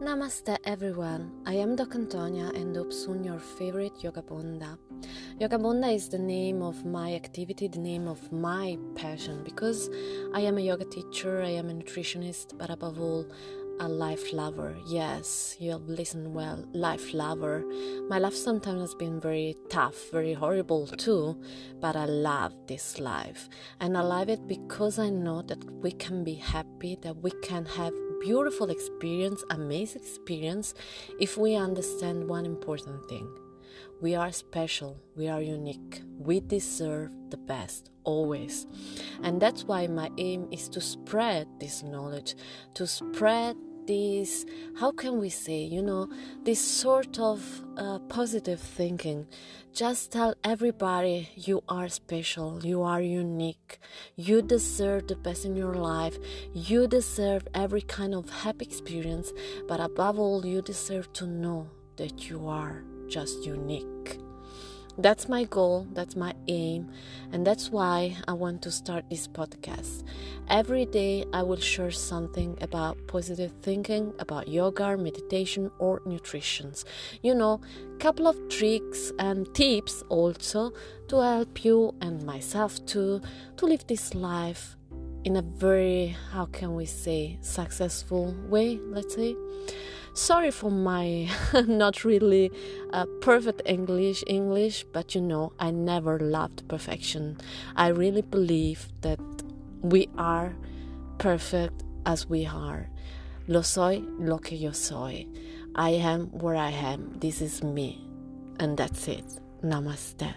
Namaste everyone, I am Doc Antonia and hope soon your favorite Yoga Bunda. Yoga Bunda is the name of my activity, the name of my passion because I am a yoga teacher, I am a nutritionist, but above all, a life lover. Yes, you have listened well, life lover. My life sometimes has been very tough, very horrible too, but I love this life. And I love it because I know that we can be happy, that we can have beautiful experience, amazing experience, if we understand one important thing. We are special, we are unique, we deserve the best always. And that's why my aim is to spread this knowledge, to spread this, how can we say, you know, this sort of uh, positive thinking. Just tell everybody you are special, you are unique, you deserve the best in your life, you deserve every kind of happy experience, but above all, you deserve to know that you are just unique. That's my goal, that's my aim, and that's why I want to start this podcast. Every day I will share something about positive thinking, about yoga, meditation, or nutrition. You know, couple of tricks and tips also to help you and myself too to live this life in a very how can we say successful way, let's say. Sorry for my not really uh, perfect English English, but you know, I never loved perfection. I really believe that we are perfect as we are. Lo soy lo que yo soy. I am where I am. This is me. And that's it. Namaste.